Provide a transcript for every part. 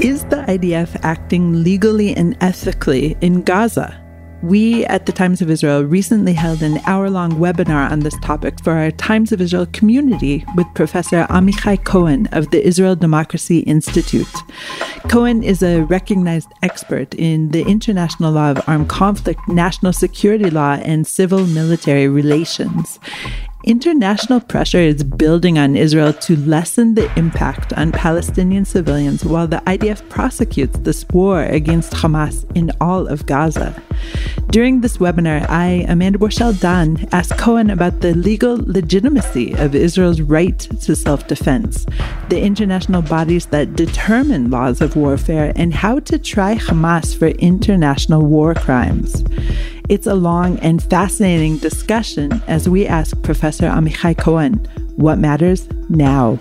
Is the IDF acting legally and ethically in Gaza? We at the Times of Israel recently held an hour long webinar on this topic for our Times of Israel community with Professor Amichai Cohen of the Israel Democracy Institute. Cohen is a recognized expert in the international law of armed conflict, national security law, and civil military relations. International pressure is building on Israel to lessen the impact on Palestinian civilians while the IDF prosecutes this war against Hamas in all of Gaza. During this webinar, I, Amanda Borschel Dan, asked Cohen about the legal legitimacy of Israel's right to self defense, the international bodies that determine laws of warfare, and how to try Hamas for international war crimes. It's a long and fascinating discussion as we ask Professor Amichai Cohen what matters now.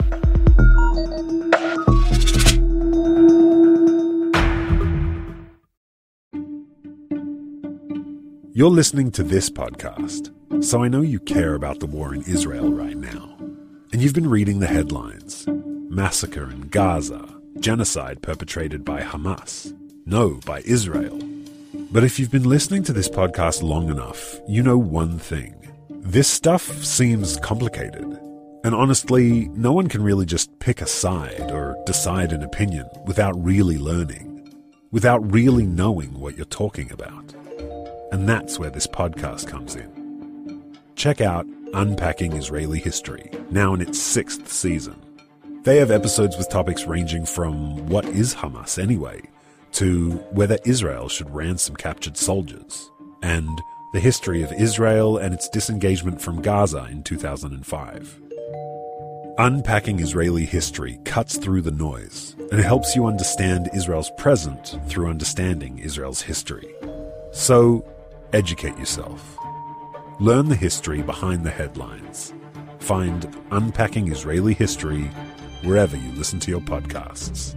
You're listening to this podcast, so I know you care about the war in Israel right now. And you've been reading the headlines Massacre in Gaza, genocide perpetrated by Hamas. No, by Israel. But if you've been listening to this podcast long enough, you know one thing. This stuff seems complicated. And honestly, no one can really just pick a side or decide an opinion without really learning, without really knowing what you're talking about. And that's where this podcast comes in. Check out Unpacking Israeli History, now in its sixth season. They have episodes with topics ranging from what is Hamas anyway, to whether Israel should ransom captured soldiers, and the history of Israel and its disengagement from Gaza in 2005. Unpacking Israeli history cuts through the noise and helps you understand Israel's present through understanding Israel's history. So, educate yourself. Learn the history behind the headlines. Find Unpacking Israeli History wherever you listen to your podcasts.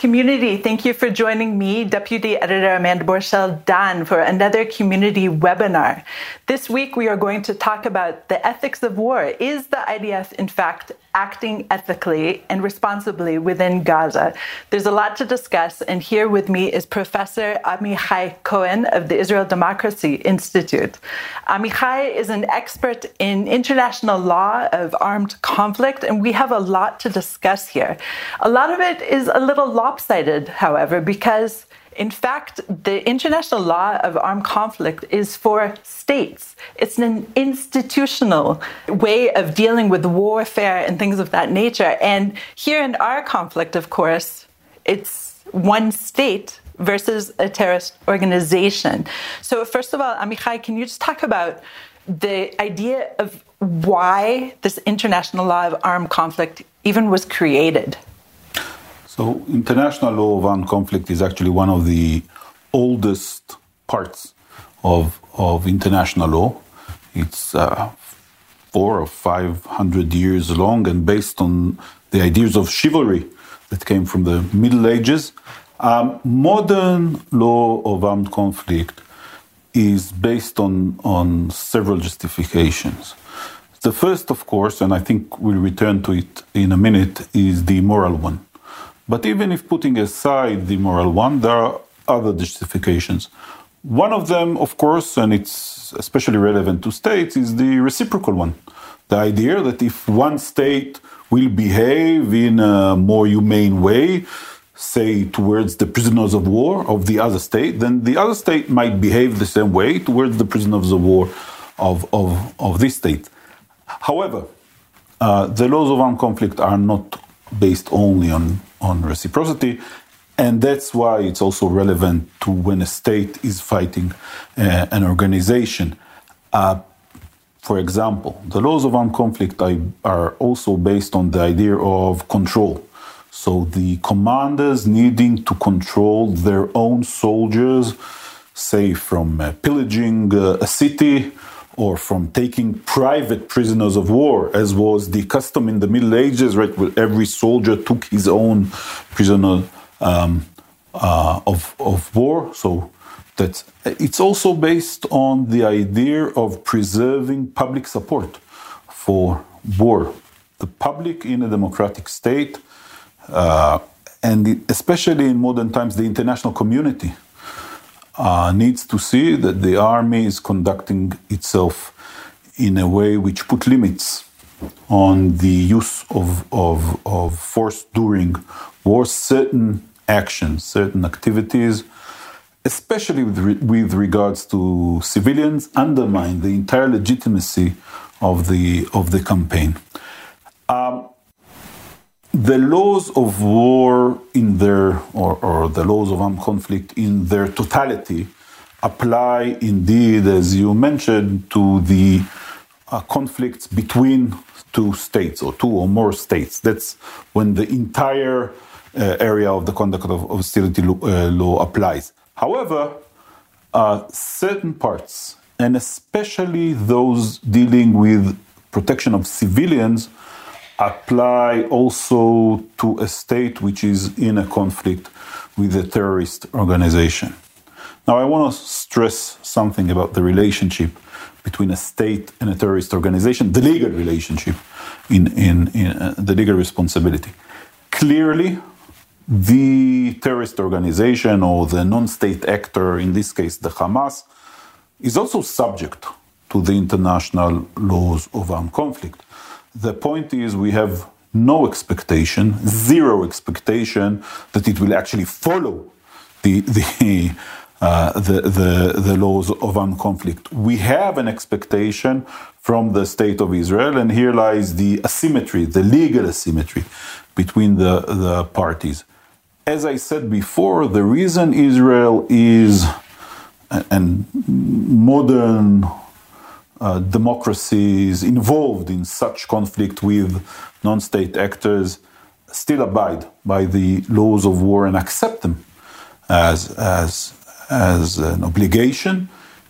Community, thank you for joining me, Deputy Editor Amanda Borschel Dan, for another community webinar. This week we are going to talk about the ethics of war. Is the IDF, in fact, acting ethically and responsibly within Gaza? There's a lot to discuss, and here with me is Professor Amichai Cohen of the Israel Democracy Institute. Amichai is an expert in international law of armed conflict, and we have a lot to discuss here. A lot of it is a little lopsided, however, because in fact, the international law of armed conflict is for states. It's an institutional way of dealing with warfare and things of that nature. And here in our conflict, of course, it's one state versus a terrorist organization. So, first of all, Amichai, can you just talk about the idea of why this international law of armed conflict even was created? So, international law of armed conflict is actually one of the oldest parts of, of international law. It's uh, four or five hundred years long and based on the ideas of chivalry that came from the Middle Ages. Um, modern law of armed conflict is based on, on several justifications. The first, of course, and I think we'll return to it in a minute, is the moral one. But even if putting aside the moral one, there are other justifications. One of them, of course, and it's especially relevant to states, is the reciprocal one. The idea that if one state will behave in a more humane way, say towards the prisoners of war of the other state, then the other state might behave the same way towards the prisoners of war of, of, of this state. However, uh, the laws of armed conflict are not based only on, on reciprocity. And that's why it's also relevant to when a state is fighting uh, an organization. Uh, for example, the laws of armed conflict are also based on the idea of control. So the commanders needing to control their own soldiers, say from uh, pillaging uh, a city or from taking private prisoners of war, as was the custom in the Middle Ages, right, where every soldier took his own prisoner um, uh, of, of war. So that's, it's also based on the idea of preserving public support for war. The public in a democratic state Uh, and especially in modern times, the international community uh, needs to see that the army is conducting itself in a way which put limits on the use of, of, of force during war, certain actions, certain activities, especially with, re- with regards to civilians, undermine the entire legitimacy of the, of the campaign. Um, the laws of war in their, or, or the laws of armed conflict in their totality apply indeed, as you mentioned, to the uh, conflicts between two states or two or more states. That's when the entire uh, area of the conduct of hostility law, uh, law applies. However, uh, certain parts, and especially those dealing with protection of civilians, apply also to a state which is in a conflict with a terrorist organization. Now, I want to stress something about the relationship between a state and a terrorist organization, the legal relationship, in, in, in uh, the legal responsibility. Clearly, the terrorist organization or the non state actor, in this case the Hamas, is also subject to the international laws of armed conflict. The point is, we have no expectation, zero expectation, that it will actually follow the, the, uh, the, the, the, laws of armed conflict. We have an expectation from the state of Israel, and here lies the asymmetry, the legal asymmetry between the, the parties. As I said before, the reason Israel is and modern uh, democracies involved in such conflict with non state actors still abide by the laws of war and accept them as, as, as an obligation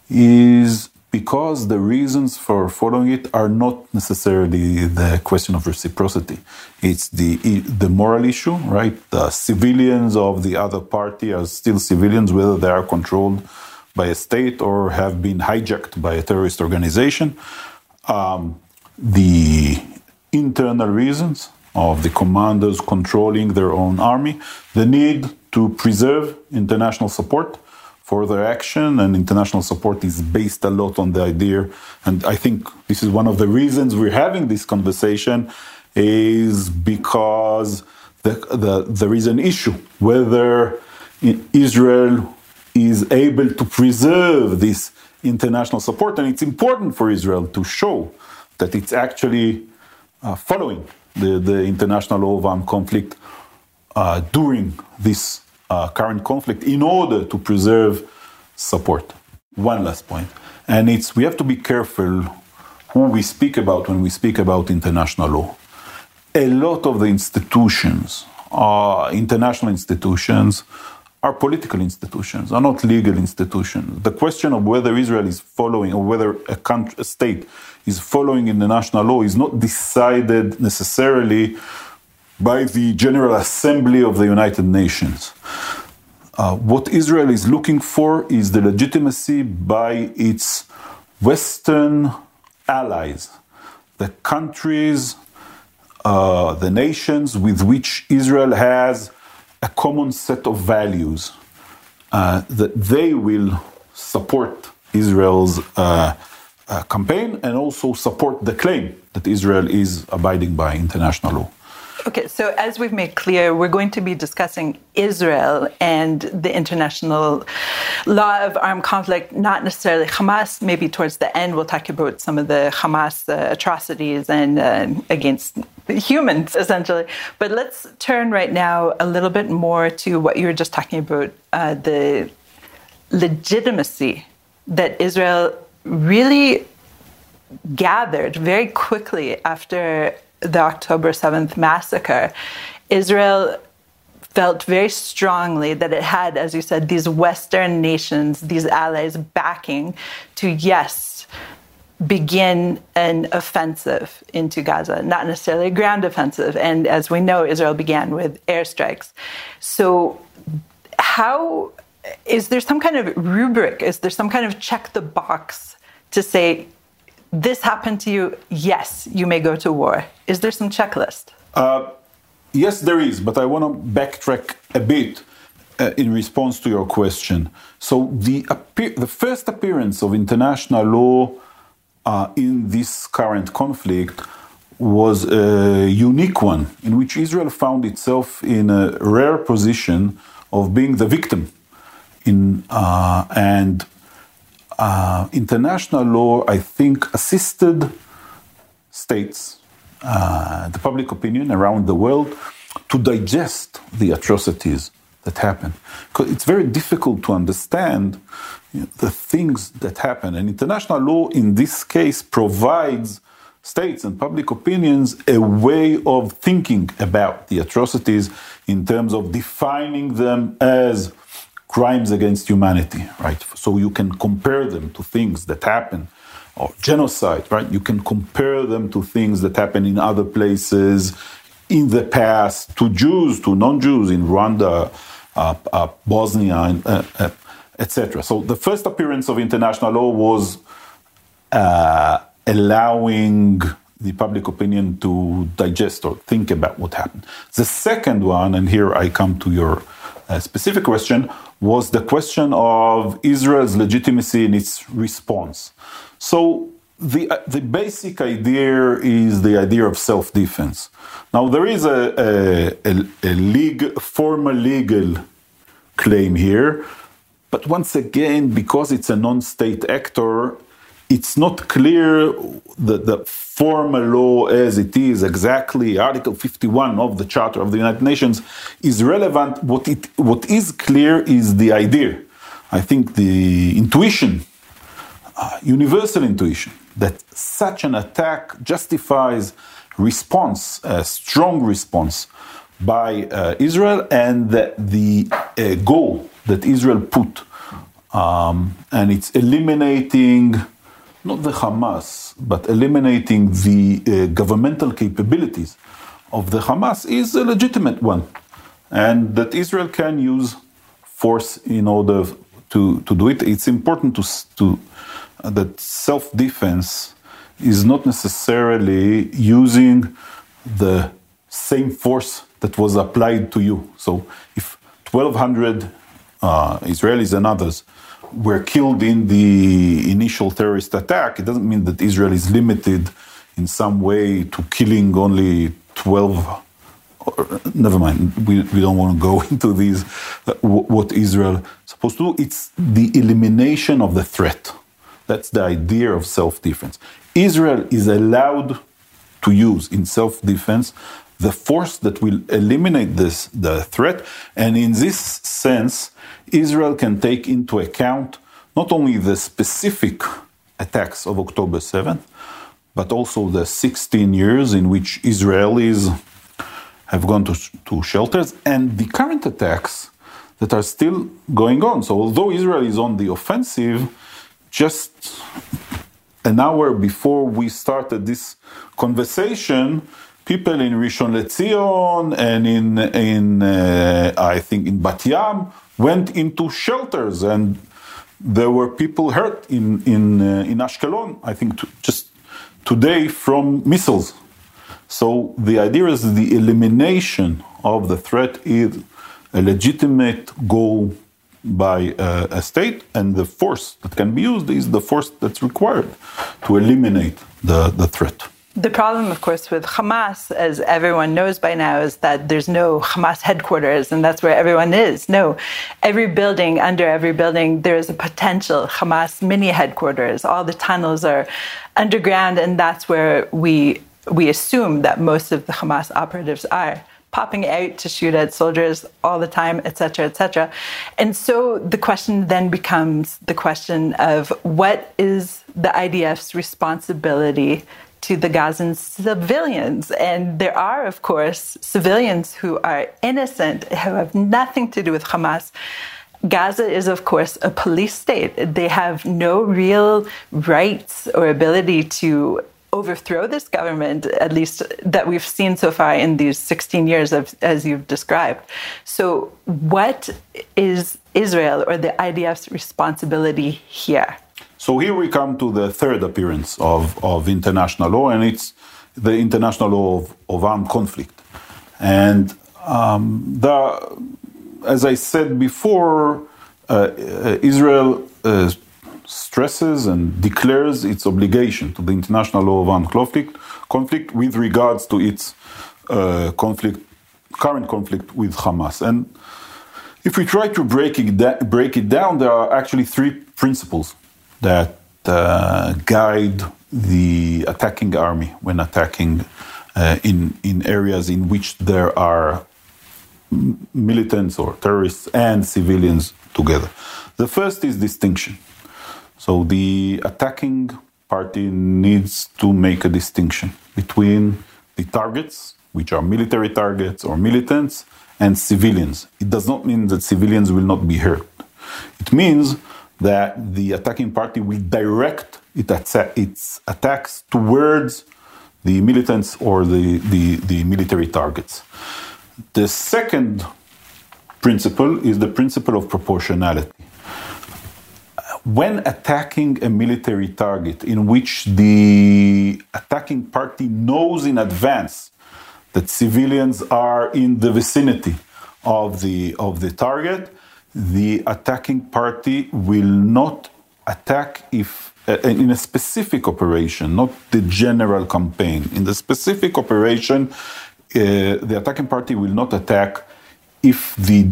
is because the reasons for following it are not necessarily the question of reciprocity. It's the, the moral issue, right? The civilians of the other party are still civilians, whether they are controlled by a state or have been hijacked by a terrorist organization. Um, the internal reasons of the commanders controlling their own army, the need to preserve international support for their action, and international support is based a lot on the idea. And I think this is one of the reasons we're having this conversation, is because the, the, there is an issue whether Israel is able to preserve this international support. And it's important for Israel to show that it's actually uh, following the, the international law of armed conflict uh, during this uh, current conflict in order to preserve support. One last point, and it's we have to be careful who we speak about when we speak about international law. A lot of the institutions, international institutions, are political institutions, are not legal institutions. The question of whether Israel is following or whether a, country, a state is following international law is not decided necessarily by the General Assembly of the United Nations. Uh, what Israel is looking for is the legitimacy by its Western allies, the countries, uh, the nations with which Israel has a common set of values uh, that they will support Israel's uh, uh, campaign and also support the claim that Israel is abiding by international law. Okay, so as we've made clear, we're going to be discussing Israel and the international law of armed conflict, not necessarily Hamas. Maybe towards the end, we'll talk about some of the Hamas uh, atrocities and uh, against humans, essentially. But let's turn right now a little bit more to what you were just talking about uh, the legitimacy that Israel really gathered very quickly after the October 7th massacre, Israel felt very strongly that it had, as you said, these Western nations, these allies backing to, yes, begin an offensive into Gaza, not necessarily a ground offensive. And as we know, Israel began with airstrikes. So, how is there some kind of rubric? Is there some kind of check the box to say, this happened to you, yes, you may go to war. Is there some checklist? Uh, yes, there is, but I want to backtrack a bit uh, in response to your question. So the the first appearance of international law uh, in this current conflict was a unique one, in which Israel found itself in a rare position of being the victim. In uh, and uh, international law, I think, assisted states, uh, the public opinion around the world, to digest the atrocities that happen. Because it's very difficult to understand you know, the things that happen. And international law, in this case, provides states and public opinions a way of thinking about the atrocities in terms of defining them as crimes against humanity, right? So you can compare them to things that happen, or genocide, right? You can compare them to things that happen in other places in the past, to Jews, to non Jews in Rwanda, Bosnia, uh, uh etc. So the first appearance of international law was uh, allowing the public opinion to digest or think about what happened. The second one, and here I come to your uh, specific question, was the question of Israel's legitimacy in its response. So the, uh, the basic idea is the idea of self defense. Now, there is a, a, a, a legal, formal legal claim here, but once again, because it's a non state actor, it's not clear that the formal law as it is, exactly Article 51 of the Charter of the United Nations, is relevant. What, it, what is clear is the idea. I think the intuition, uh, universal intuition, that such an attack justifies response, a strong response by uh, Israel, and that the uh, goal that Israel put, um, and it's eliminating not the Hamas, but eliminating the uh, governmental capabilities of the Hamas is a legitimate one, and that Israel can use force in order to, to do it. It's important to, to that self defense is not necessarily using the same force that was applied to you. So if 1,200 uh, Israelis and others were killed in the initial terrorist attack, it doesn't mean that Israel is limited in some way to killing only 12. Or, never mind, we, we don't want to go into these, uh, what Israel is supposed to do. It's the elimination of the threat. That's the idea of self defense. Israel is allowed to use in self defense the force that will eliminate this the threat and in this sense Israel can take into account not only the specific attacks of October 7th, but also the 16 years in which Israelis have gone to, to shelters and the current attacks that are still going on. So, although Israel is on the offensive, just an hour before we started this conversation, people in Rishon LeZion and in, in uh, I think, in Bat Yam went into shelters and there were people hurt in, in, uh, in Ashkelon, I think to, just today from missiles. So the idea is the elimination of the threat is a legitimate goal by uh, a state, and the force that can be used is the force that's required to eliminate the, the threat. The problem, of course, with Hamas, as everyone knows by now, is that there's no Hamas headquarters and that's where everyone is. No, every building, under every building, there is a potential Hamas mini headquarters. All the tunnels are underground, and that's where we, we assume that most of the Hamas operatives are popping out to shoot at soldiers all the time, etc., etc. And so the question then becomes the question of what is the IDF's responsibility to the Gazan civilians. And there are, of course, civilians who are innocent, who have nothing to do with Hamas. Gaza is, of course, a police state. They have no real rights or ability to overthrow this government, at least that we've seen so far in these 16 years, of, as you've described. So, what is Israel or the IDF's responsibility here? So here we come to the third appearance of, of international law, and it's the international law of, of armed conflict. And um, the, as I said before, uh, uh, Israel uh, stresses and declares its obligation to the international law of armed conflict, conflict with regards to its uh, conflict, current conflict with Hamas. And if we try to break it, da- break it down, there are actually three principles that uh, guide the attacking army when attacking uh, in, in areas in which there are militants or terrorists and civilians together. The first is distinction. So the attacking party needs to make a distinction between the targets, which are military targets or militants, and civilians. It does not mean that civilians will not be hurt. It means that the attacking party will direct its attacks towards the militants or the, the, the military targets. The second principle is the principle of proportionality. When attacking a military target in which the attacking party knows in advance that civilians are in the vicinity of the, of the target, the attacking party will not attack if uh, in a specific operation, not the general campaign. In the specific operation, uh, the attacking party will not attack if the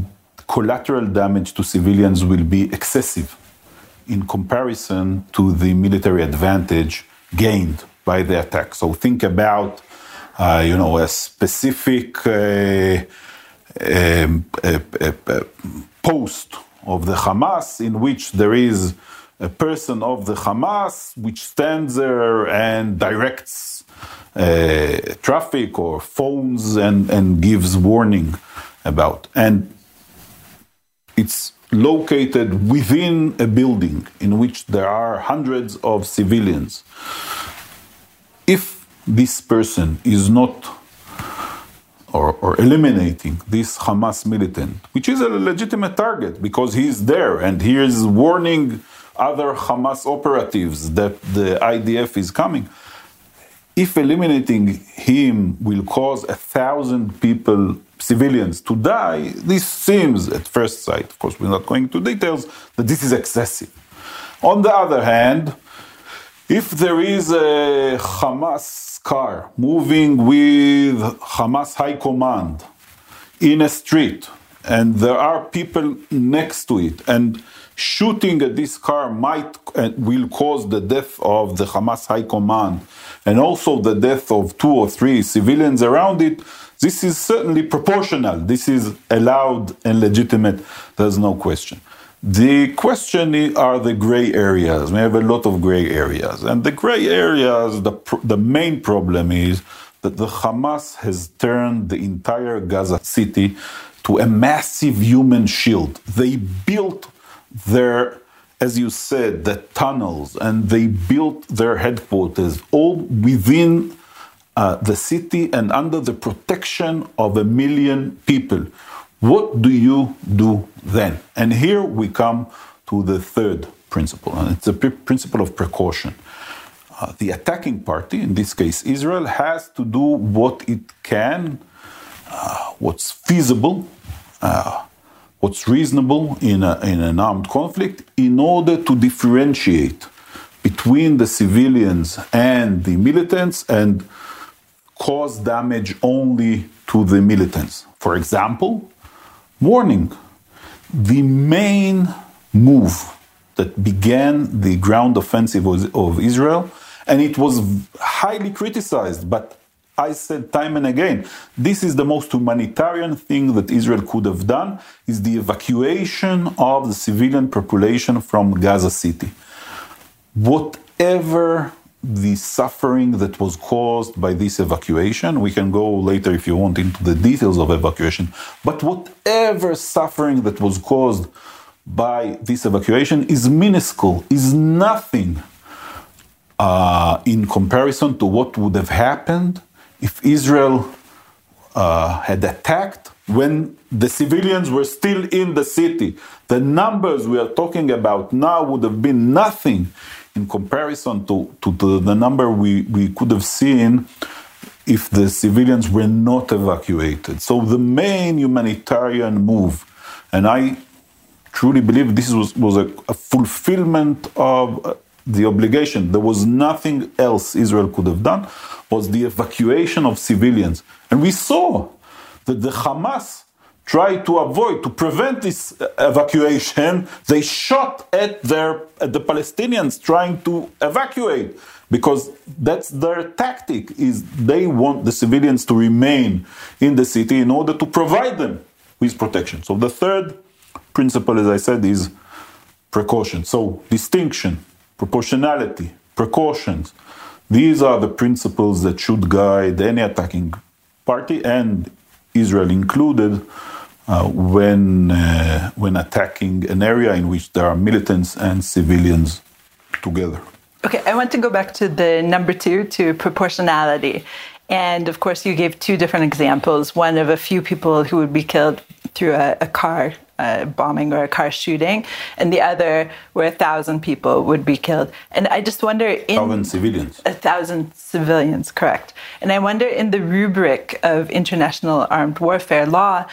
collateral damage to civilians will be excessive in comparison to the military advantage gained by the attack. So think about, uh, you know, a specific uh, um, a, a, a post of the Hamas in which there is a person of the Hamas which stands there and directs uh, traffic or phones and, and gives warning about. And it's located within a building in which there are hundreds of civilians. If this person is not or, or, eliminating this Hamas militant, which is a legitimate target because he's there and he is warning other Hamas operatives that the IDF is coming if eliminating him will cause a thousand people, civilians, to die, this seems at first sight, of course, we're not going into details, that this is excessive. On the other hand, if there is a Hamas car moving with Hamas high command in a street, and there are people next to it, and shooting at this car might and will cause the death of the Hamas high command and also the death of two or three civilians around it, this is certainly proportional. This is allowed and legitimate. There's no question. The question are the gray areas. We have a lot of gray areas. And the gray areas, the, the main problem is that the Hamas has turned the entire Gaza city to a massive human shield. They built their as you said, the tunnels, and they built their headquarters all within uh, the city and under the protection of a million people. What do you do then? And here we come to the third principle, and it's a principle of precaution. Uh, the attacking party, in this case Israel, has to do what it can, uh, what's feasible, uh, what's reasonable in, a, in an armed conflict in order to differentiate between the civilians and the militants and cause damage only to the militants. For example, warning the main move that began the ground offensive of Israel, and it was highly criticized, but I said time and again, this is the most humanitarian thing that Israel could have done is the evacuation of the civilian population from Gaza City. Whatever the suffering that was caused by this evacuation, we can go later if you want into the details of evacuation, but whatever suffering that was caused by this evacuation is minuscule, is nothing uh, in comparison to what would have happened if Israel uh, had attacked when the civilians were still in the city, the numbers we are talking about now would have been nothing in comparison to, to the, the number we, we could have seen if the civilians were not evacuated. So the main humanitarian move, and I truly believe this was, was a, a fulfillment of uh, the obligation. There was nothing else Israel could have done, was the evacuation of civilians. And we saw that the Hamas tried to avoid, to prevent this uh, evacuation, they shot at their at the Palestinians trying to evacuate because that's their tactic is they want the civilians to remain in the city in order to provide them with protection. So the third principle, as I said, is precaution. So distinction, proportionality, precautions. These are the principles that should guide any attacking party and Israel included uh, when, uh, when attacking an area in which there are militants and civilians together. Okay, I want to go back to the number two, to proportionality. And of course, you gave two different examples one of a few people who would be killed through a, a car uh, bombing or a car shooting, and the other where a thousand people would be killed. And I just wonder in thousand civilians, a thousand civilians, correct? And I wonder in the rubric of international armed warfare law,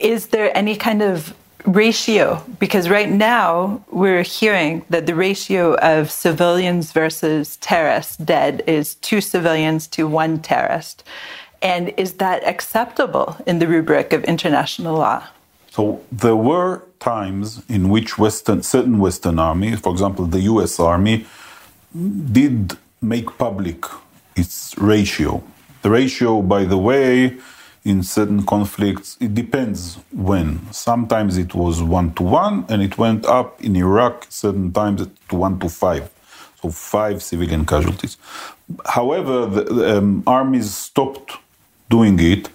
is there any kind of ratio? Because right now we're hearing that the ratio of civilians versus terrorists dead is two civilians to one terrorist. And is that acceptable in the rubric of international law? So there were times in which Western, certain Western armies, for example, the U.S. Army, did make public its ratio. The ratio, by the way, in certain conflicts, it depends when. Sometimes it was one to one, and it went up in Iraq, certain times to one to five. So five civilian casualties. However, the, the um, armies stopped doing it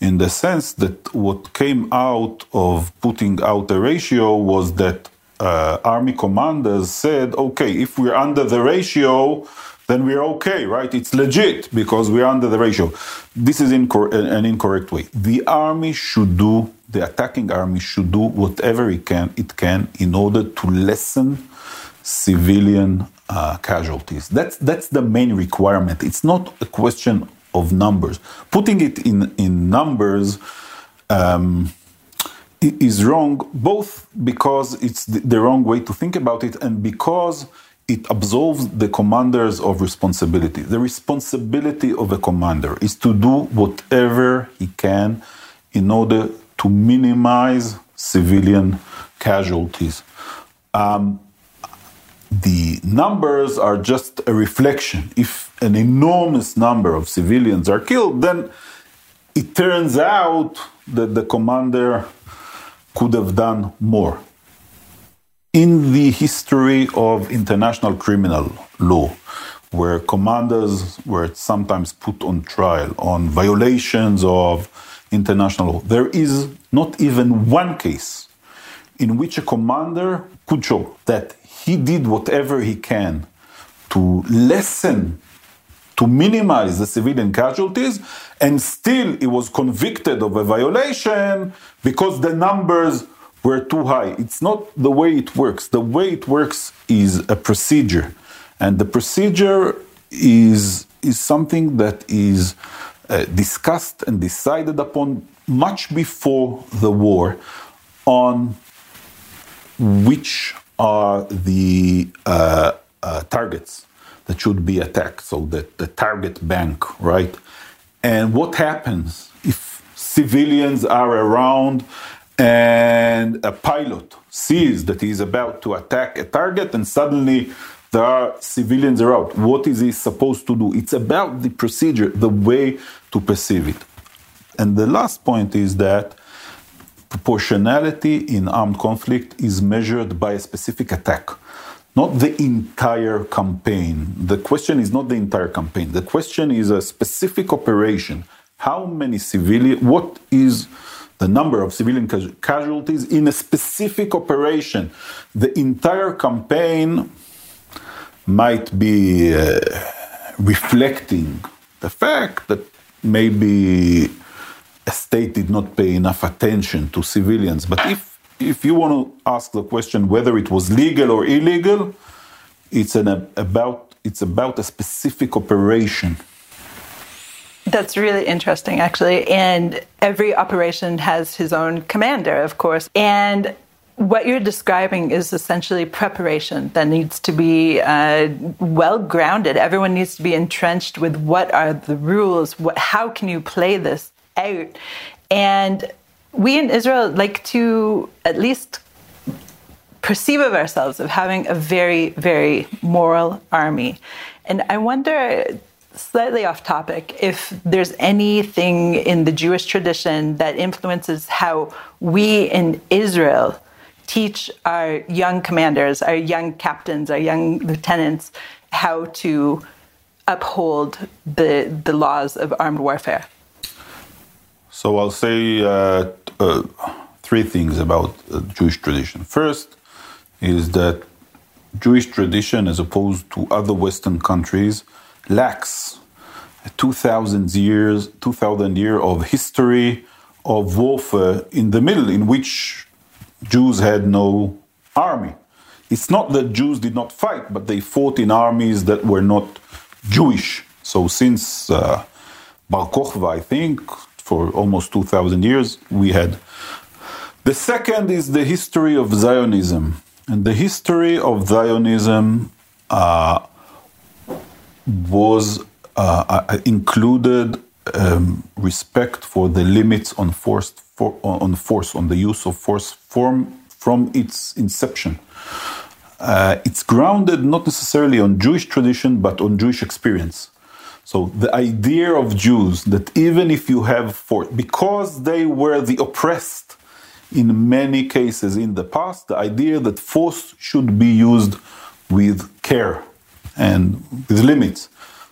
in the sense that what came out of putting out a ratio was that uh, army commanders said, okay, if we're under the ratio, then we're okay, right? It's legit because we're under the ratio. This is incor- an incorrect way. The army should do, the attacking army should do whatever it can, it can in order to lessen civilian uh, casualties. That's, that's the main requirement. It's not a question of numbers. Putting it in, in numbers um, is wrong, both because it's the, wrong way to think about it and because it absolves the commanders of responsibility. The responsibility of a commander is to do whatever he can in order to minimize civilian casualties. Um, the numbers are just a reflection. If an enormous number of civilians are killed, then it turns out that the commander could have done more in the history of international criminal law, where commanders were sometimes put on trial on violations of international law, there is not even one case in which a commander could show that he did whatever he can to lessen, to minimize the civilian casualties, and still he was convicted of a violation because the numbers were too high. It's not the way it works. The way it works is a procedure, and the procedure is is something that is uh, discussed and decided upon much before the war on which are the uh, uh, targets that should be attacked. So that the target bank, right? And what happens if civilians are around and a pilot sees that he's about to attack a target and suddenly there are civilians around. What is he supposed to do? It's about the procedure, the way to perceive it. And the last point is that proportionality in armed conflict is measured by a specific attack, not the entire campaign. The question is not the entire campaign. The question is a specific operation. How many civilian, what is the number of civilian casualties in a specific operation. The entire campaign might be uh, reflecting the fact that maybe a state did not pay enough attention to civilians. But if if you want to ask the question whether it was legal or illegal, it's an about it's about a specific operation That's really interesting, actually. And every operation has his own commander, of course. And what you're describing is essentially preparation that needs to be uh, well grounded. Everyone needs to be entrenched with what are the rules, what, how can you play this out. And we in Israel like to at least perceive of ourselves of having a very, very moral army. And I wonder, slightly off topic, if there's anything in the Jewish tradition that influences how we in Israel teach our young commanders, our young captains, our young lieutenants how to uphold the, the laws of armed warfare? So I'll say uh, uh, three things about uh, Jewish tradition. First is that Jewish tradition, as opposed to other Western countries, lacks 2,000 years, 2,000 year of history of warfare in the middle, in which Jews had no army. It's not that Jews did not fight, but they fought in armies that were not Jewish. So since uh, Bar Kokhba, I think, for almost 2,000 years, we had. The second is the history of Zionism. And the history of Zionism uh, was uh, uh, included um, respect for the limits on force, for, on force, on the use of force from, from its inception. Uh, it's grounded not necessarily on Jewish tradition, but on Jewish experience. So the idea of Jews that even if you have force, because they were the oppressed in many cases in the past, the idea that force should be used with care and with limits.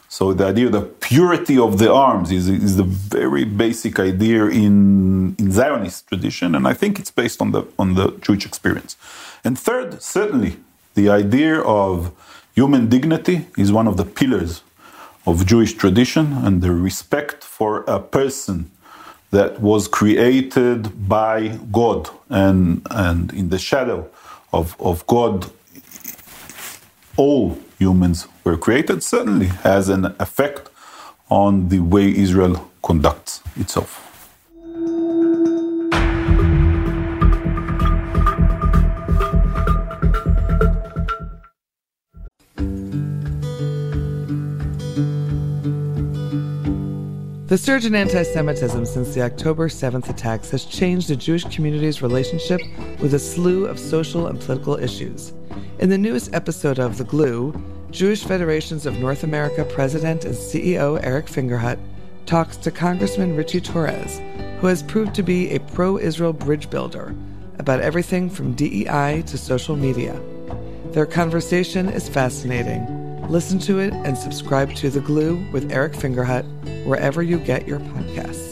So the idea of the purity of the arms is, is the very basic idea in, in Zionist tradition, and I think it's based on the on the Jewish experience. And third, certainly, the idea of human dignity is one of the pillars of Jewish tradition, and the respect for a person that was created by God and, and in the shadow of, of God, all humans were created, certainly has an effect on the way Israel conducts itself. The surge in anti Semitism since the October 7th attacks has changed the Jewish community's relationship with a slew of social and political issues. In the newest episode of The Glue, Jewish Federations of North America President and CEO Eric Fingerhut talks to Congressman Richie Torres, who has proved to be a pro Israel bridge builder about everything from DEI to social media. Their conversation is fascinating. Listen to it and subscribe to The Glue with Eric Fingerhut wherever you get your podcasts.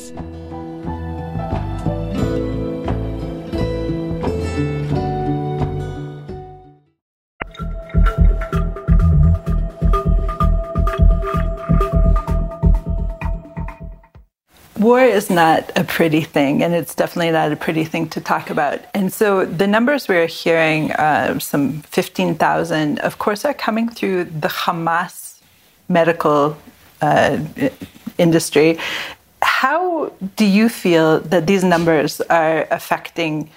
war is not a pretty thing, and it's definitely not a pretty thing to talk about. And so the numbers we're hearing, uh, some 15,000, of course, are coming through the Hamas medical uh, industry. How do you feel that these numbers are affecting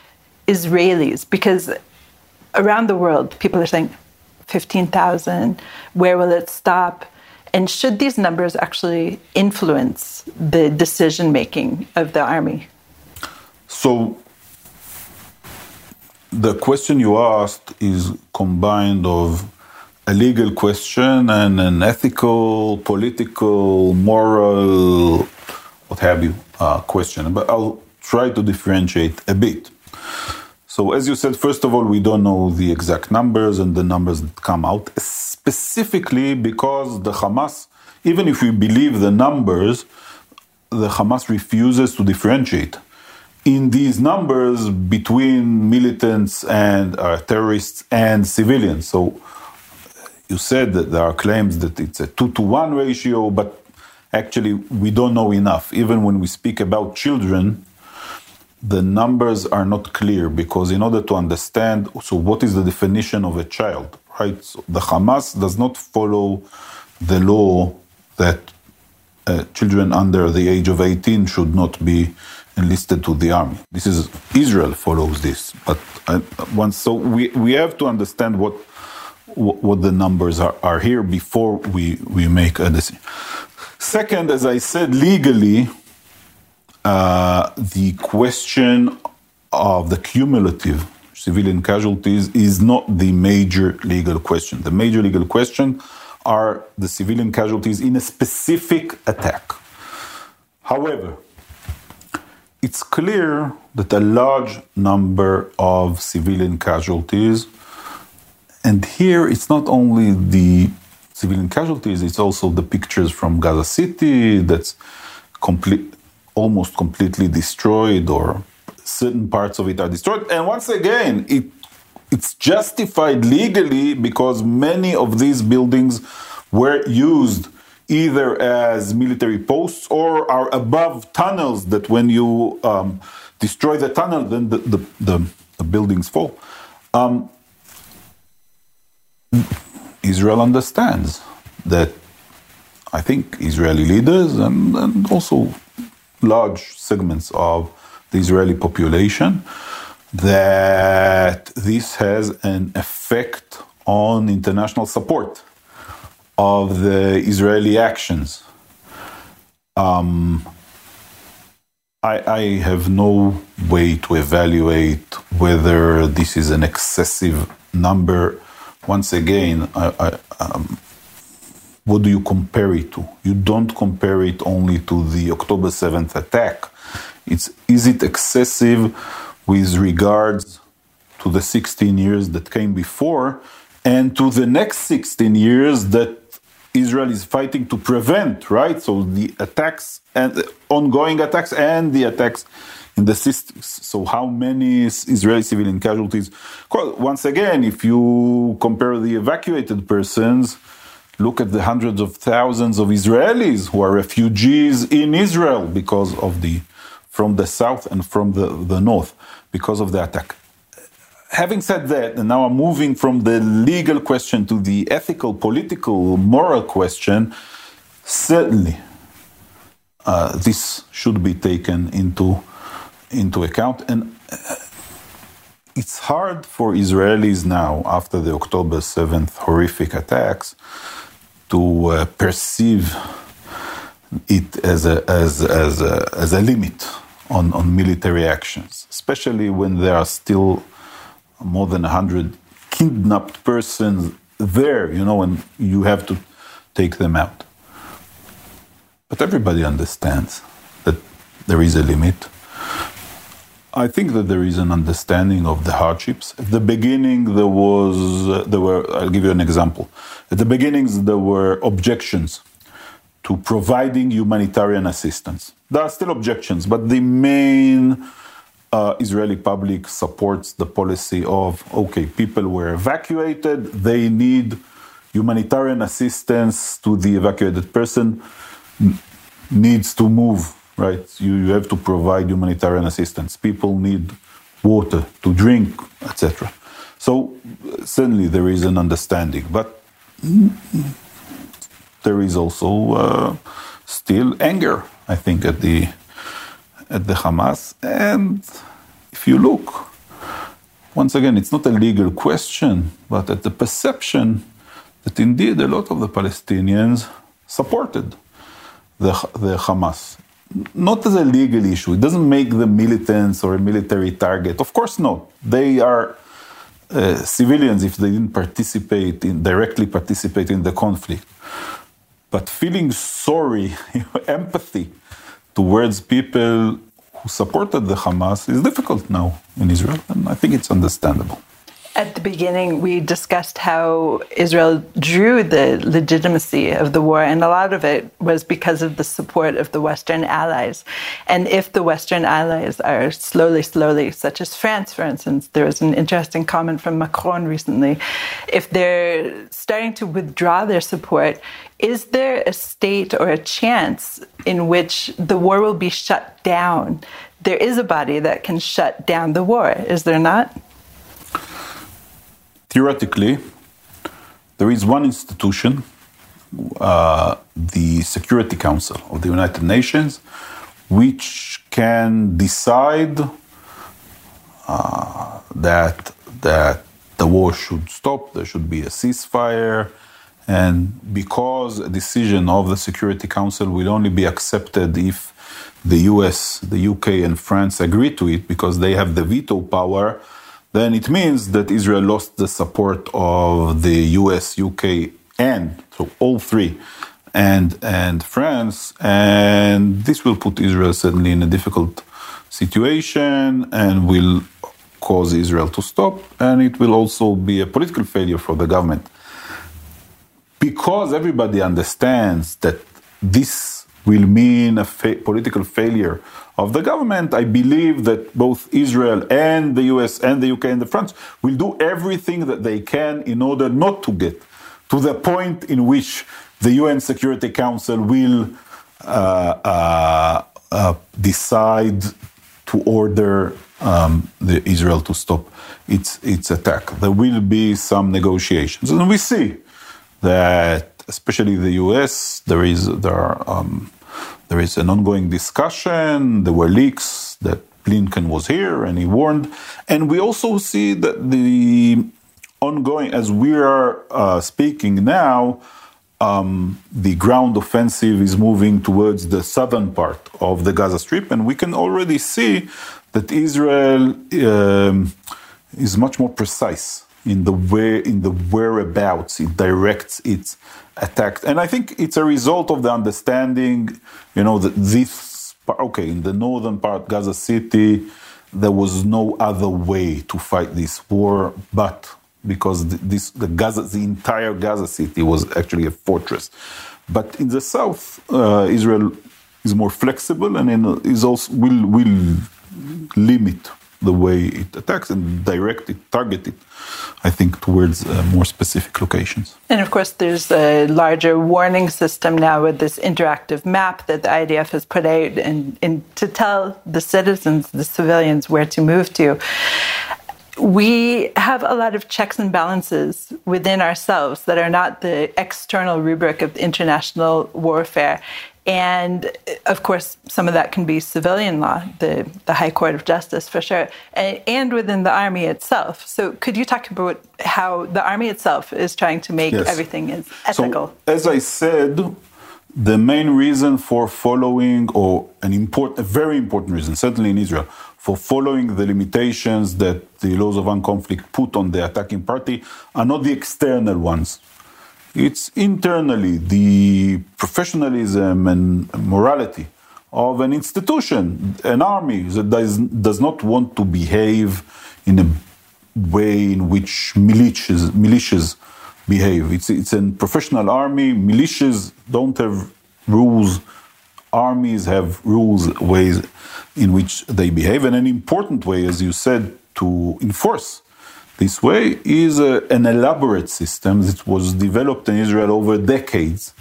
Israelis? Because around the world, people are saying 15,000, where will it stop? And should these numbers actually influence the decision making of the army? So, the question you asked is combined of a legal question and an ethical, political, moral, what have you, uh, question. But I'll try to differentiate a bit. So, as you said, first of all, we don't know the exact numbers and the numbers that come out, specifically because the Hamas, even if we believe the numbers, the Hamas refuses to differentiate in these numbers between militants and uh, terrorists and civilians. So, you said that there are claims that it's a two to one ratio, but actually, we don't know enough. Even when we speak about children, the numbers are not clear because in order to understand so what is the definition of a child right so the hamas does not follow the law that uh, children under the age of 18 should not be enlisted to the army. This is Israel follows this, but I, once so we we have to understand what what the numbers are, are here before we we make a decision. Second, as I said, legally, uh, the question of the cumulative civilian casualties is not the major legal question. The major legal question are the civilian casualties in a specific attack. However, it's clear that a large number of civilian casualties, and here it's not only the civilian casualties, it's also the pictures from Gaza City that's complete, almost completely destroyed, or certain parts of it are destroyed. And once again, it it's justified legally because many of these buildings were used either as military posts or are above tunnels that when you um, destroy the tunnel, then the, the, the, the buildings fall. Um, Israel understands that I think Israeli leaders and, and also large segments of the Israeli population that this has an effect on international support of the Israeli actions. Um, I, I, have no way to evaluate whether this is an excessive number. Once again, I, I, um, what do you compare it to? You don't compare it only to the October 7th attack. It's is it excessive with regards to the 16 years that came before and to the next 16 years that Israel is fighting to prevent, right? So the attacks and the ongoing attacks and the attacks in the systems. So how many Israeli civilian casualties? Once again, if you compare the evacuated persons, look at the hundreds of thousands of Israelis who are refugees in Israel because of the from the south and from the, the north because of the attack having said that, and now I'm moving from the legal question to the ethical, political, moral question, certainly uh, this should be taken into, into account. And uh, it's hard for Israelis now, after the October 7th horrific attacks, to uh, perceive it as a, as, as a, as a limit on, on military actions, especially when there are still more than 100 kidnapped persons there, you know, and you have to take them out. But everybody understands that there is a limit. I think that there is an understanding of the hardships. At the beginning, there was, uh, there were, I'll give you an example. At the beginnings, there were objections to providing humanitarian assistance. There are still objections, but the main uh, Israeli public supports the policy of okay, people were evacuated, they need humanitarian assistance to the evacuated person needs to move, right? You, you have to provide humanitarian assistance. People need water to drink, etc. So certainly there is an understanding, but there is also uh, still anger, I think, at the at the Hamas. And if you look, once again, it's not a legal question, but at the perception that indeed a lot of the Palestinians supported the, the Hamas. Not as a legal issue. It doesn't make them militants or a military target. Of course not. They are uh, civilians if they didn't participate in directly participate in the conflict. But feeling sorry, empathy towards people who supported the Hamas is difficult now in Israel, and I think it's understandable. At the beginning, we discussed how Israel drew the legitimacy of the war, and a lot of it was because of the support of the Western allies. And if the Western allies are slowly, slowly, such as France, for instance, there was an interesting comment from Macron recently, if they're starting to withdraw their support, is there a state or a chance in which the war will be shut down? There is a body that can shut down the war, is there not? Theoretically, there is one institution uh, the Security Council of the United Nations, which can decide uh, that that the war should stop, there should be a ceasefire, and because a decision of the Security Council will only be accepted if the US, the UK, and France agree to it because they have the veto power, then it means that Israel lost the support of the US, UK, and so all three, and and France, and this will put Israel suddenly in a difficult situation and will cause Israel to stop, and it will also be a political failure for the government. Because everybody understands that this will mean a fa- political failure of the government, I believe that both Israel and the US and the UK and the France will do everything that they can in order not to get to the point in which the UN Security Council will uh, uh, uh, decide to order um, Israel to stop its its attack. There will be some negotiations, and we see that, especially the U.S., there is there are, um, there is an ongoing discussion. There were leaks that Blinken was here and he warned, and we also see that the ongoing as we are uh, speaking now. Um, the ground offensive is moving towards the southern part of the Gaza Strip, and we can already see that Israel um, is much more precise in the way in the whereabouts it directs its attack, and I think it's a result of the understanding, you know, that this okay in the northern part, Gaza City, there was no other way to fight this war, but because this the Gaza, the entire Gaza City was actually a fortress, but in the south, uh, Israel is more flexible and is also will will limit the way it attacks and direct it, target it, I think, towards uh, more specific locations. And of course, there's a larger warning system now with this interactive map that the IDF has put out and, and to tell the citizens, the civilians, where to move to. We have a lot of checks and balances within ourselves that are not the external rubric of international warfare. And uh, of course, some of that can be civilian law, the, the High Court of Justice for sure, and, and within the army itself. So, could you talk about how the army itself is trying to make yes. everything is ethical? So, as I said, the main reason for following, or an important, a very important reason, certainly in Israel, for following the limitations that the laws of armed conflict put on the attacking party are not the external ones it's internally the professionalism and morality of an institution, an army that does, does not want to behave in a way in which militias, militias behave. It's, it's a professional army. Militias don't have rules. Armies have rules, ways in which they behave. And an important way, as you said, to enforce this way is an elaborate system that was developed in Israel over decades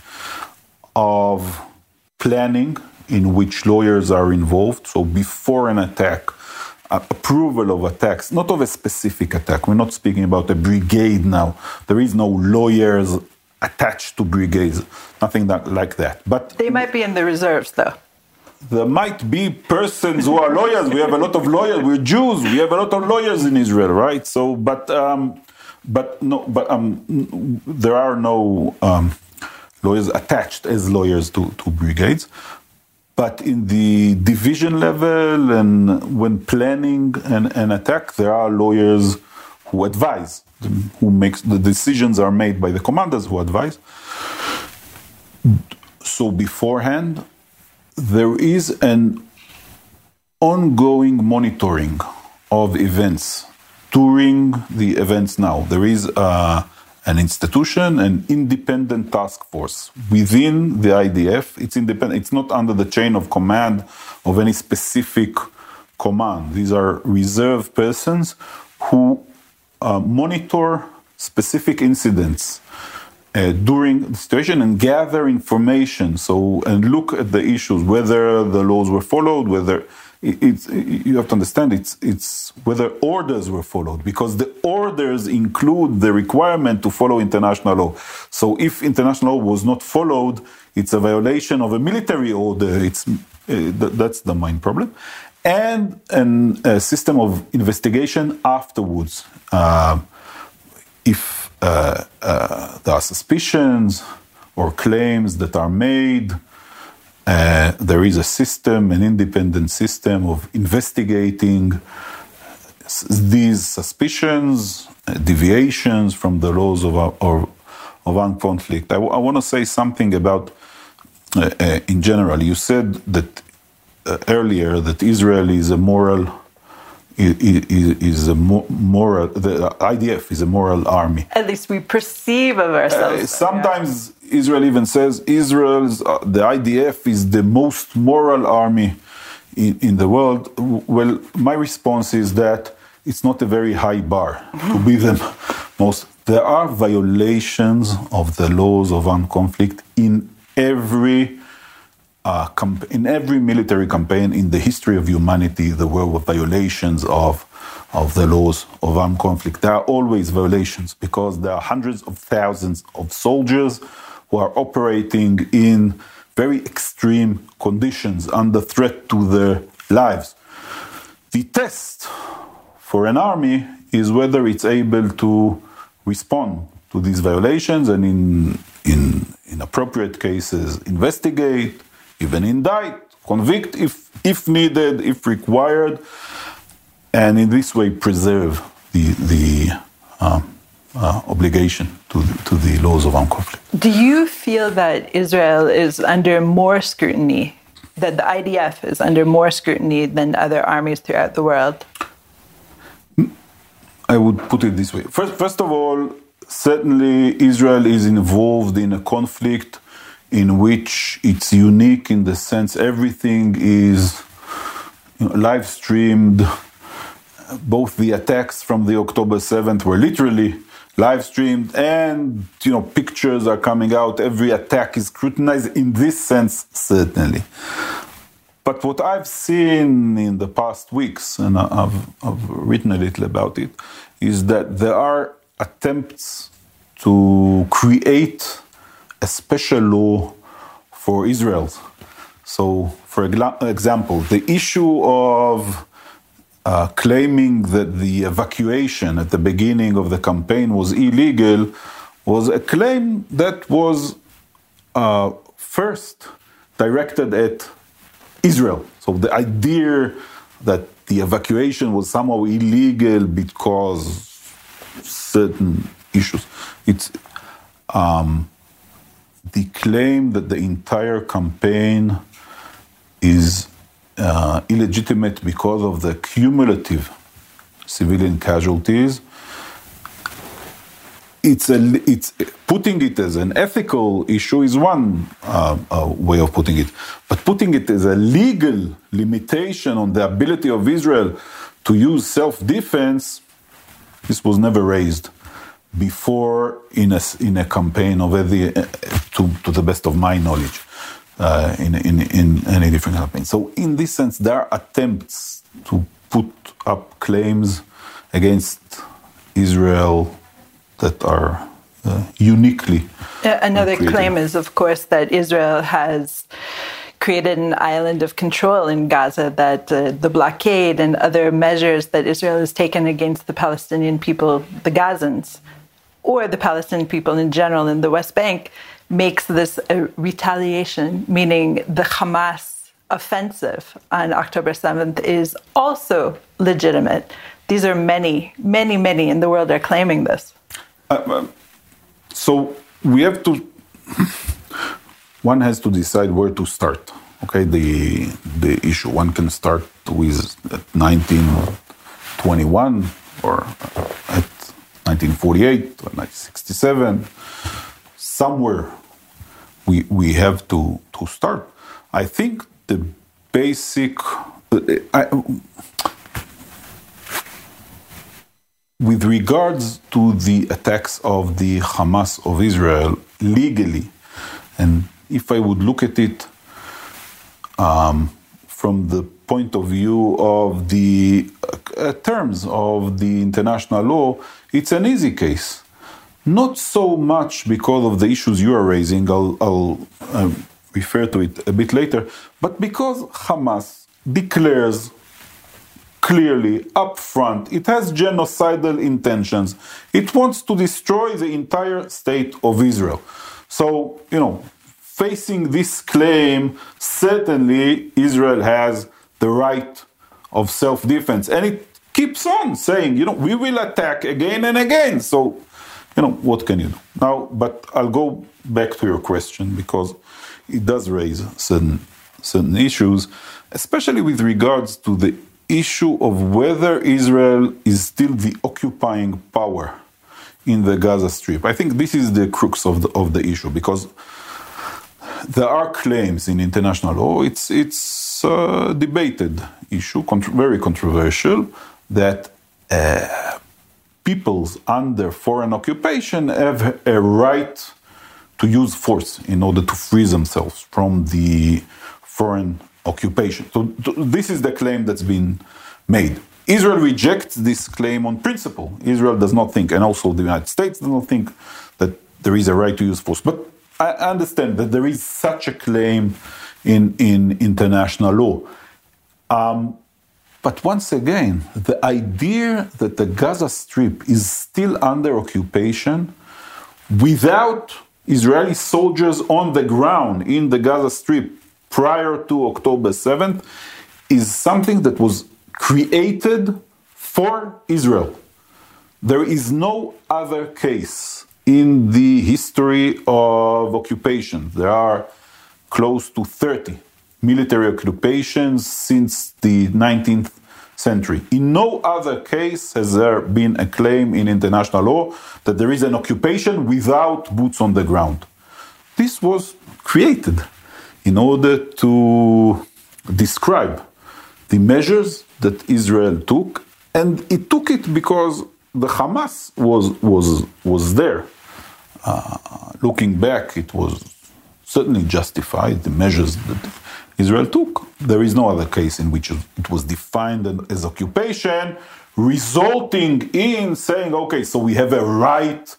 of planning in which lawyers are involved. So before an attack, uh, approval of attacks, not of a specific attack. We're not speaking about a brigade now. There is no lawyers attached to brigades, nothing that, like that. But they might be in the reserves, though there might be persons who are lawyers. We have a lot of lawyers. We're Jews. We have a lot of lawyers in Israel, right? So, but um, but no, but um, there are no um, lawyers attached as lawyers to, to brigades. But in the division level and when planning an, an attack, there are lawyers who advise, who makes the decisions are made by the commanders who advise. So beforehand, there is an ongoing monitoring of events during the events now. There is uh, an institution, an independent task force within the IDF. It's independent. It's not under the chain of command of any specific command. These are reserve persons who uh, monitor specific incidents uh, during the situation and gather information. So and look at the issues, whether the laws were followed, whether it's you have to understand it's it's whether orders were followed because the orders include the requirement to follow international law. So if international law was not followed, it's a violation of a military order. It's uh, th- that's the main problem, and an, a system of investigation afterwards. Uh, if uh, uh there are suspicions or claims that are made uh, there is a system, an independent system of investigating these suspicions, uh, deviations from the laws of, of, of armed conflict. I, I want to say something about, uh, uh, in general, you said that uh, earlier that Israel is a moral is, a moral, the IDF is a moral army. At least we perceive of ourselves. Uh, sometimes yeah. Israel even says Israel's, uh, the IDF is the most moral army in, in, the world. Well, my response is that it's not a very high bar to be the most. There are violations of the laws of armed conflict in every uh, in every military campaign in the history of humanity, there were violations of, of the laws of armed conflict. There are always violations because there are hundreds of thousands of soldiers who are operating in very extreme conditions under threat to their lives. The test for an army is whether it's able to respond to these violations and in, in, in appropriate cases investigate, even indict, convict if, if needed, if required, and in this way preserve the, the uh, uh, obligation to, to the laws of armed conflict. Do you feel that Israel is under more scrutiny, that the IDF is under more scrutiny than other armies throughout the world? I would put it this way. First, first of all, certainly Israel is involved in a conflict in which it's unique in the sense everything is you know, live streamed. Both the attacks from the October 7th were literally live streamed and you know pictures are coming out every attack is scrutinized in this sense certainly but what i've seen in the past weeks and i've, I've written a little about it is that there are attempts to create a special law for Israel. So, for example, the issue of uh, claiming that the evacuation at the beginning of the campaign was illegal was a claim that was uh, first directed at Israel. So the idea that the evacuation was somehow illegal because certain issues, it's um, the claim that the entire campaign is uh, illegitimate because of the cumulative civilian casualties. It's a, it's putting it as an ethical issue is one uh, uh, way of putting it, but putting it as a legal limitation on the ability of Israel to use self-defense, this was never raised before in a, in a campaign of uh, to, to the best of my knowledge uh, in, in, in any different campaign. So in this sense, there are attempts to put up claims against Israel that are uh, uniquely. Another claim is, of course, that Israel has created an island of control in Gaza, that uh, the blockade and other measures that Israel has taken against the Palestinian people, the Gazans, or the Palestinian people in general in the West Bank makes this a retaliation, meaning the Hamas offensive on October 7th is also legitimate. These are many, many, many in the world are claiming this. Uh, um, so we have to, one has to decide where to start. Okay, the the issue. One can start with 1921 or 1948 or 1967, somewhere we, we have to, to start. I think the basic. I, with regards to the attacks of the Hamas of Israel legally, and if I would look at it um, from the point of view of the uh, terms of the international law, it's an easy case. Not so much because of the issues you are raising, I'll, I'll uh, refer to it a bit later, but because Hamas declares clearly upfront, it has genocidal intentions. It wants to destroy the entire state of Israel. So, you know, facing this claim, certainly Israel has the right of self defense. And it keeps on saying, you know, we will attack again and again. So, you know, what can you do? Now, but I'll go back to your question because it does raise certain, certain issues, especially with regards to the issue of whether Israel is still the occupying power in the Gaza Strip. I think this is the crux of the, of the issue because there are claims in international law. It's it's a debated issue, very controversial, that uh, peoples under foreign occupation have a right to use force in order to free themselves from the foreign occupation. So, this is the claim that's been made. Israel rejects this claim on principle. Israel does not think, and also the United States does not think that there is a right to use force. But I understand that there is such a claim in, in international law. Um, but once again, the idea that the Gaza Strip is still under occupation without Israeli soldiers on the ground in the Gaza Strip prior to October 7th is something that was created for Israel. There is no other case in the history of occupation. There are close to 30 military occupations since the 19th century. In no other case has there been a claim in international law that there is an occupation without boots on the ground. This was created in order to describe the measures that Israel took, and it took it because the Hamas was was was there. Uh, looking back, it was certainly justified the measures that Israel took. There is no other case in which it was defined as occupation, resulting in saying, okay, so we have a right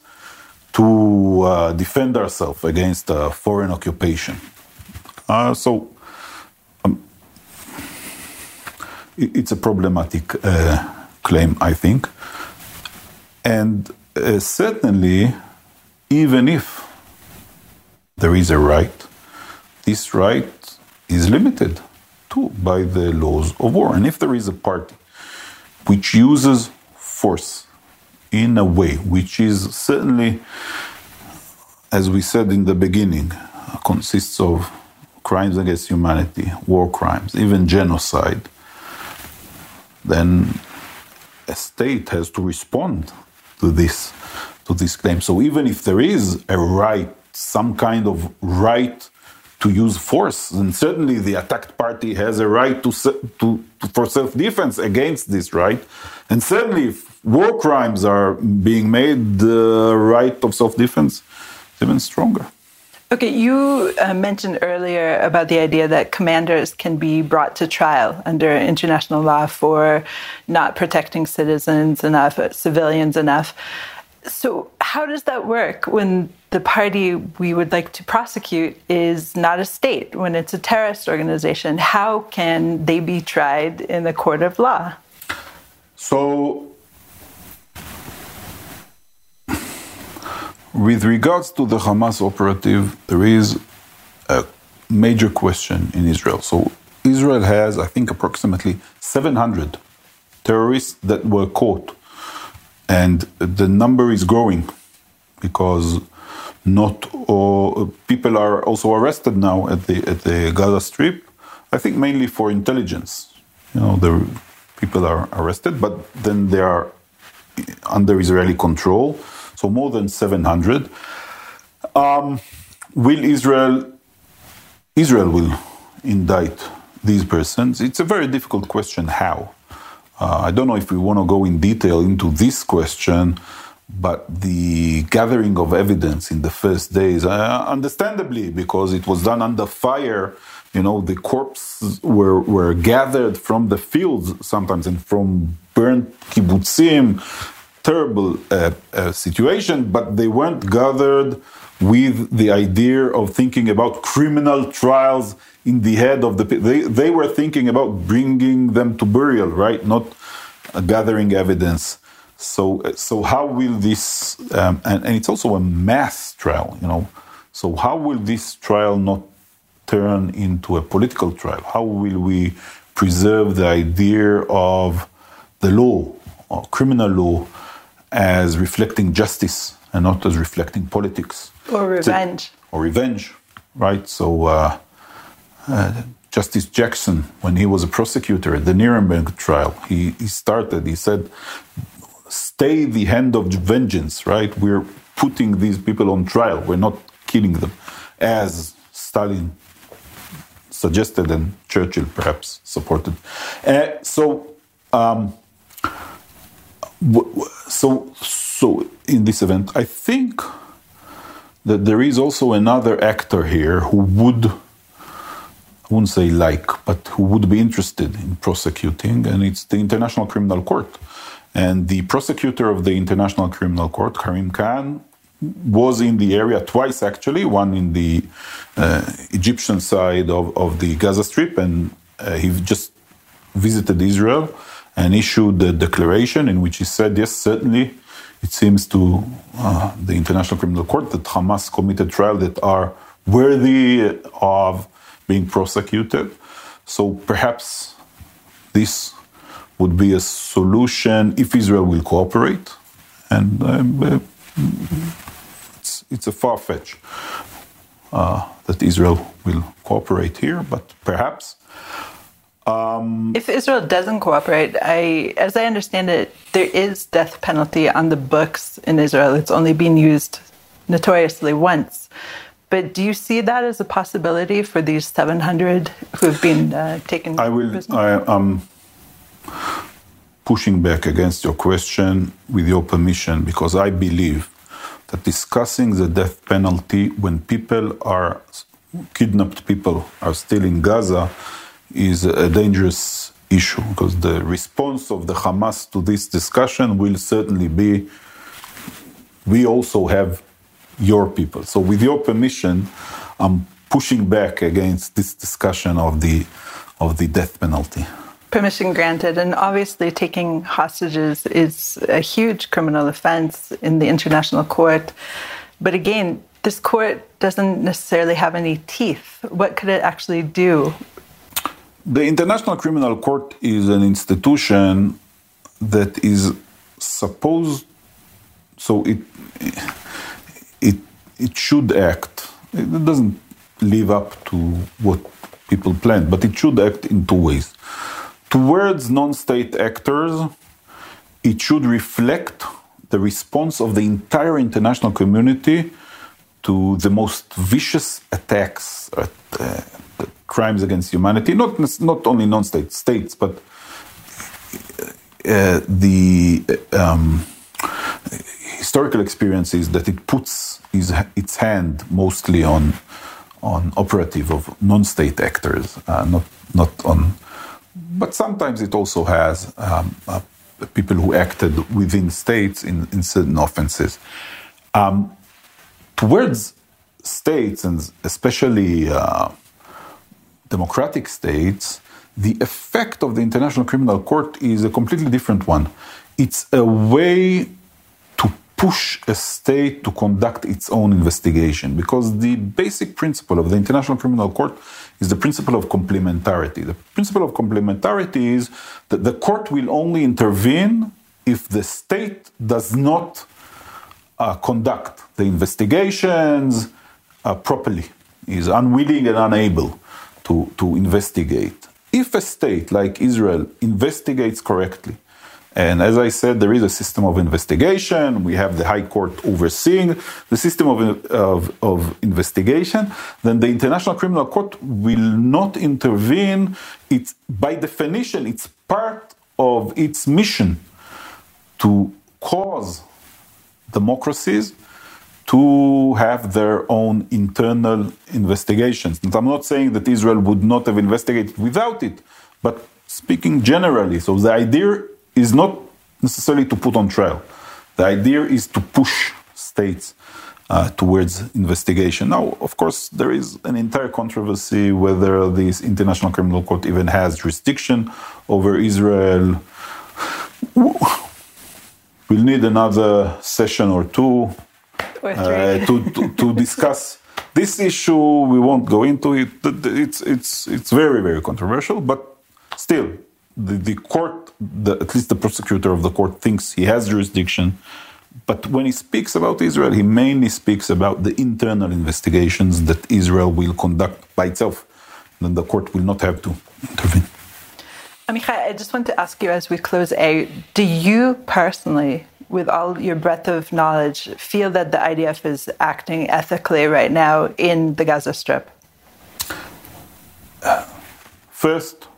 to uh, defend ourselves against a foreign occupation. Uh, so um, it, it's a problematic uh, claim, I think. And uh, certainly, even if there is a right, this right is limited to by the laws of war. And if there is a party which uses force in a way which is certainly, as we said in the beginning, consists of crimes against humanity, war crimes, even genocide, then a state has to respond to this to this claim. So even if there is a right, some kind of right to use force, then certainly the attacked party has a right to, to, to for self-defense against this right, and certainly if war crimes are being made, the right of self-defense is even stronger. Okay, you uh, mentioned earlier about the idea that commanders can be brought to trial under international law for not protecting citizens enough, uh, civilians enough. So, how does that work when the party we would like to prosecute is not a state, when it's a terrorist organization? How can they be tried in the court of law? So, With regards to the Hamas operative, there is a major question in Israel. So, Israel has, I think, approximately 700 terrorists that were caught. And the number is growing because not all people are also arrested now at the, at the Gaza Strip. I think mainly for intelligence. You know, the people are arrested, but then they are under Israeli control so more than 700. Um, will Israel, Israel will indict these persons? It's a very difficult question. How? Uh, I don't know if we want to go in detail into this question, but the gathering of evidence in the first days, uh, understandably, because it was done under fire You know, the corpses were, were gathered from the fields sometimes and from burnt kibbutzim, terrible uh, uh, situation, but they weren't gathered with the idea of thinking about criminal trials in the head of the they they were thinking about bringing them to burial right? Not uh, gathering evidence. So so how will this um, and, and it's also a mass trial you know? So how will this trial not turn into a political trial? How will we preserve the idea of the law or criminal law as reflecting justice and not as reflecting politics? Or revenge. or revenge, right? So uh, uh, Justice Jackson, when he was a prosecutor at the Nuremberg trial, he, he started, he said, stay the hand of vengeance, right? We're putting these people on trial. We're not killing them, as Stalin suggested and Churchill perhaps supported. Uh, so, um, so, so in this event, I think that there is also another actor here who would, I wouldn't say like, but who would be interested in prosecuting, and it's the International Criminal Court. And the prosecutor of the International Criminal Court, Karim Khan, was in the area twice actually, one in the uh, Egyptian side of, of the Gaza Strip, and uh, he just visited Israel and issued a declaration in which he said, yes, certainly it seems to uh, the International Criminal Court that Hamas committed trials that are worthy of being prosecuted. So perhaps this would be a solution if Israel will cooperate. And uh, it's, it's, a far fetch uh, that Israel will cooperate here, but perhaps. Um, if Israel doesn't cooperate, I, as I understand it, there is death penalty on the books in Israel. It's only been used notoriously once. But do you see that as a possibility for these 700 who have been uh, taken? I will. I am pushing back against your question with your permission because I believe that discussing the death penalty when people are kidnapped, people are still in Gaza is a dangerous issue because the response of the Hamas to this discussion will certainly be we also have your people. So, with your permission, I'm pushing back against this discussion of the of the death penalty. Permission granted, and obviously taking hostages is a huge criminal offense in the international court. But again, this court doesn't necessarily have any teeth. What could it actually do the International Criminal Court is an institution that is supposed, so it it should act. It doesn't live up to what people planned, but it should act in two ways. Towards non-state actors, it should reflect the response of the entire international community to the most vicious attacks at, uh, crimes against humanity, not, not only non state states, but uh, the um, historical experience is that it puts his, its hand mostly on, on operative of non state actors, uh, not, not on. But sometimes it also has um, uh, people who acted within states in, in certain offenses. Um, towards states, and especially uh, democratic states, the effect of the International Criminal Court is a completely different one. It's a way push a state to conduct its own investigation because the basic principle of the International Criminal Court is the principle of complementarity. The principle of complementarity is that the court will only intervene if the state does not uh, conduct the investigations uh, properly, is unwilling and unable to, to investigate. If a state like Israel investigates correctly, and as I said, there is a system of investigation. We have the High Court overseeing the system of, of, of, investigation. Then the International Criminal Court will not intervene. It's by definition, it's part of its mission to cause democracies to have their own internal investigations. And I'm not saying that Israel would not have investigated without it, but speaking generally, so the idea is not necessarily to put on trial. The idea is to push states uh, towards investigation. Now, of course, there is an entire controversy whether this International Criminal Court even has jurisdiction over Israel. We'll need another session or two uh, to, to, to discuss this issue. We won't go into it. It's, it's, it's very, very controversial, but still, the, the court, the, at least the prosecutor of the court, thinks he has jurisdiction but when he speaks about Israel, he mainly speaks about the internal investigations that Israel will conduct by itself. Then the court will not have to intervene. Amichai, I just want to ask you as we close out do you personally, with all your breadth of knowledge, feel that the IDF is acting ethically right now in the Gaza Strip? Uh, first,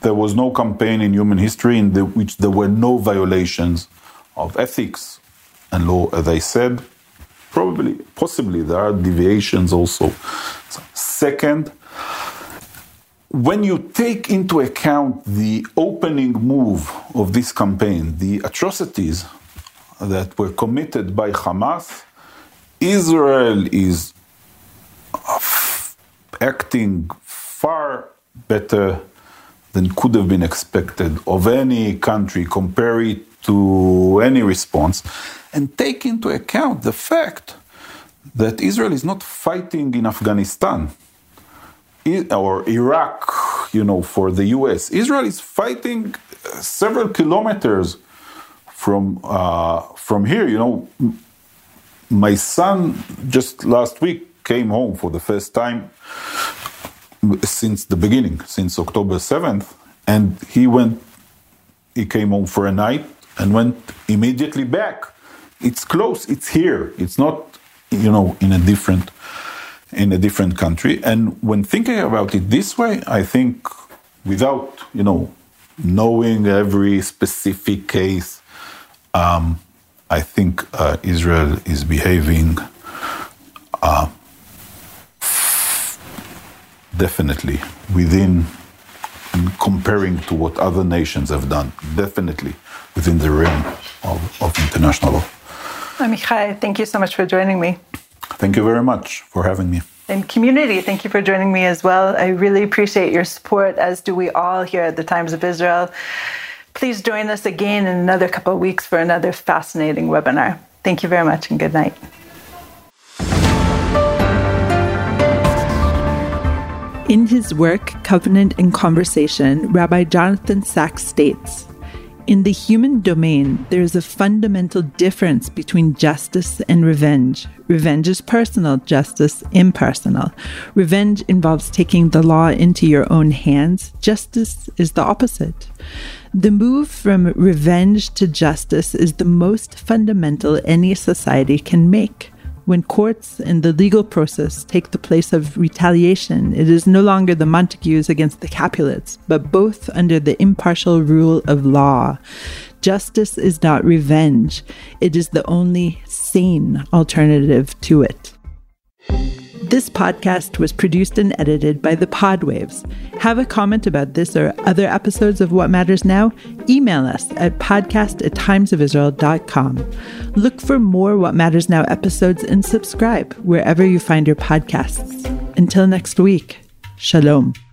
there was no campaign in human history in the, which there were no violations of ethics and law, as I said. Probably, possibly, there are deviations also. So second, when you take into account the opening move of this campaign, the atrocities that were committed by Hamas, Israel is acting far better than could have been expected of any country. Compare it to any response and take into account the fact that Israel is not fighting in Afghanistan or Iraq, you know, for the US. Israel is fighting uh, several kilometers from uh, from here. You know, my son just last week came home for the first time since the beginning, since October 7th, and he went, he came home for a night and went immediately back. It's close. It's here. It's not, you know, in a different in a different country. And when thinking about it this way, I think without, you know, knowing every specific case, um, I think uh, Israel is behaving uh, definitely within comparing to what other nations have done, definitely within the realm of, of international law. Amichai, thank you so much for joining me. Thank you very much for having me. And community, thank you for joining me as well. I really appreciate your support, as do we all here at the Times of Israel. Please join us again in another couple of weeks for another fascinating webinar. Thank you very much and good night. In his work, Covenant and Conversation, Rabbi Jonathan Sacks states in the human domain, there is a fundamental difference between justice and revenge. Revenge is personal, justice impersonal. Revenge involves taking the law into your own hands, justice is the opposite. The move from revenge to justice is the most fundamental any society can make. When courts and the legal process take the place of retaliation, it is no longer the Montagues against the Capulets, but both under the impartial rule of law. Justice is not revenge, it is the only sane alternative to it. This podcast was produced and edited by the Podwaves. Have a comment about this or other episodes of What Matters Now? Email us at podcast at timesofisrael.com. Look for more What Matters Now episodes and subscribe wherever you find your podcasts. Until next week, Shalom.